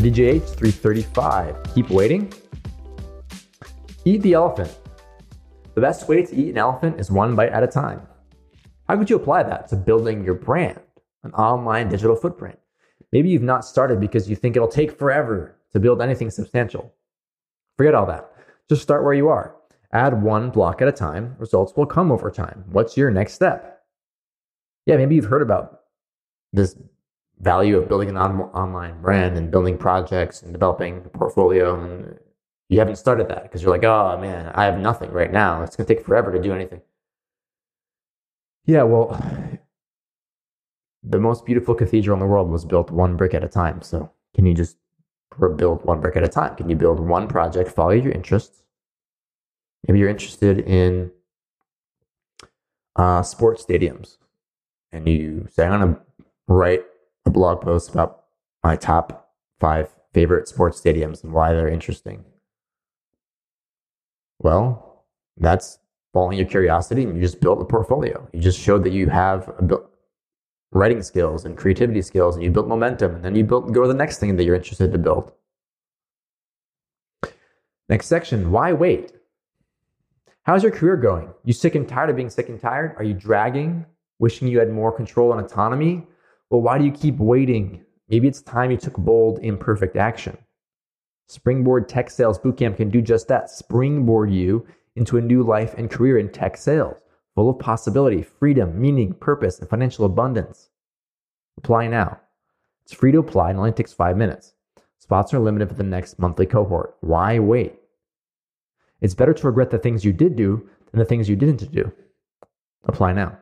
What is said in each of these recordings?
The DJH 335. Keep waiting. Eat the elephant. The best way to eat an elephant is one bite at a time. How could you apply that to building your brand, an online digital footprint? Maybe you've not started because you think it'll take forever to build anything substantial. Forget all that. Just start where you are. Add one block at a time. Results will come over time. What's your next step? Yeah, maybe you've heard about this value of building an on- online brand and building projects and developing a portfolio. And you haven't started that because you're like, oh man, I have nothing right now. It's going to take forever to do anything. Yeah, well, the most beautiful cathedral in the world was built one brick at a time. So can you just build one brick at a time? Can you build one project, follow your interests? Maybe you're interested in uh, sports stadiums and you say, I'm going to write a blog post about my top five favorite sports stadiums and why they're interesting. Well, that's following your curiosity and you just built a portfolio. You just showed that you have writing skills and creativity skills and you built momentum and then you built go to the next thing that you're interested to build. Next section, why wait? How's your career going? You sick and tired of being sick and tired? Are you dragging, wishing you had more control and autonomy? Well, why do you keep waiting? Maybe it's time you took bold, imperfect action. Springboard Tech Sales Bootcamp can do just that springboard you into a new life and career in tech sales, full of possibility, freedom, meaning, purpose, and financial abundance. Apply now. It's free to apply and only takes five minutes. Spots are limited for the next monthly cohort. Why wait? It's better to regret the things you did do than the things you didn't do. Apply now.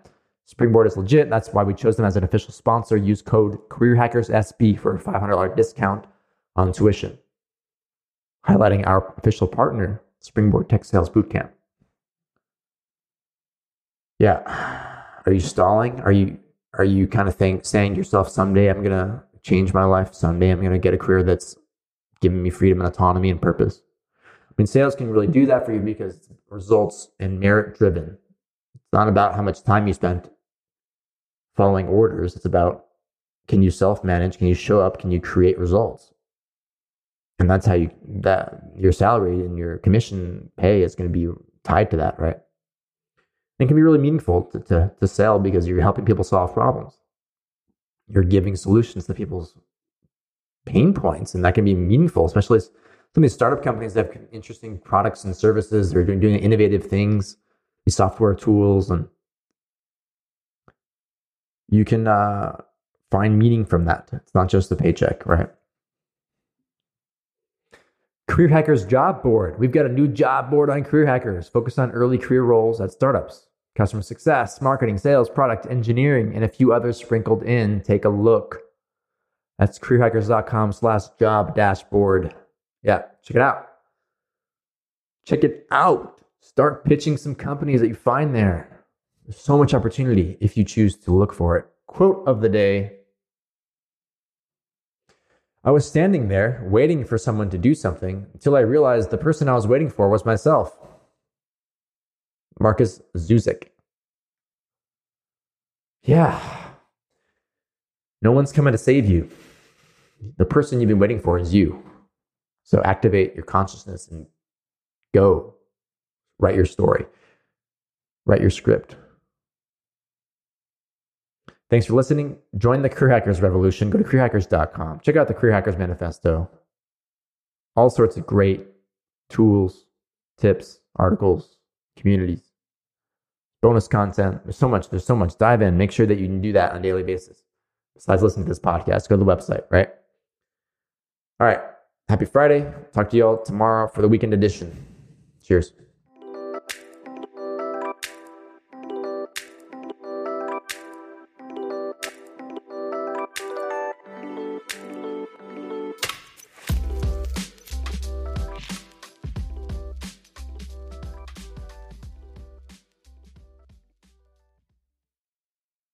Springboard is legit. That's why we chose them as an official sponsor. Use code CareerHackersSB for a $500 discount on tuition. Highlighting our official partner, Springboard Tech Sales Bootcamp. Yeah. Are you stalling? Are you are you kind of think, saying to yourself, someday I'm gonna change my life, someday I'm gonna get a career that's giving me freedom and autonomy and purpose? I mean, sales can really do that for you because results and merit driven. It's not about how much time you spent following orders. It's about can you self manage? Can you show up? Can you create results? And that's how you that your salary and your commission pay is going to be tied to that, right? it can be really meaningful to, to, to sell because you're helping people solve problems. You're giving solutions to people's pain points, and that can be meaningful, especially some of these startup companies that have interesting products and services. They're doing, doing innovative things, these software tools, and you can uh, find meaning from that. It's not just the paycheck, right? Career Hackers Job Board. We've got a new job board on Career Hackers focused on early career roles at startups, customer success, marketing, sales, product engineering, and a few others sprinkled in. Take a look. That's careerhackers.com slash job dashboard. Yeah, check it out. Check it out. Start pitching some companies that you find there. There's so much opportunity if you choose to look for it. Quote of the day I was standing there waiting for someone to do something until I realized the person I was waiting for was myself. Markus Zusak. Yeah. No one's coming to save you. The person you've been waiting for is you. So activate your consciousness and go. Write your story. Write your script. Thanks for listening. Join the Career Hackers revolution. Go to careerhackers.com. Check out the Career Hackers Manifesto. All sorts of great tools, tips, articles, communities, bonus content. There's so much. There's so much. Dive in. Make sure that you can do that on a daily basis. Besides listening to this podcast, go to the website, right? All right. Happy Friday. Talk to you all tomorrow for the weekend edition. Cheers.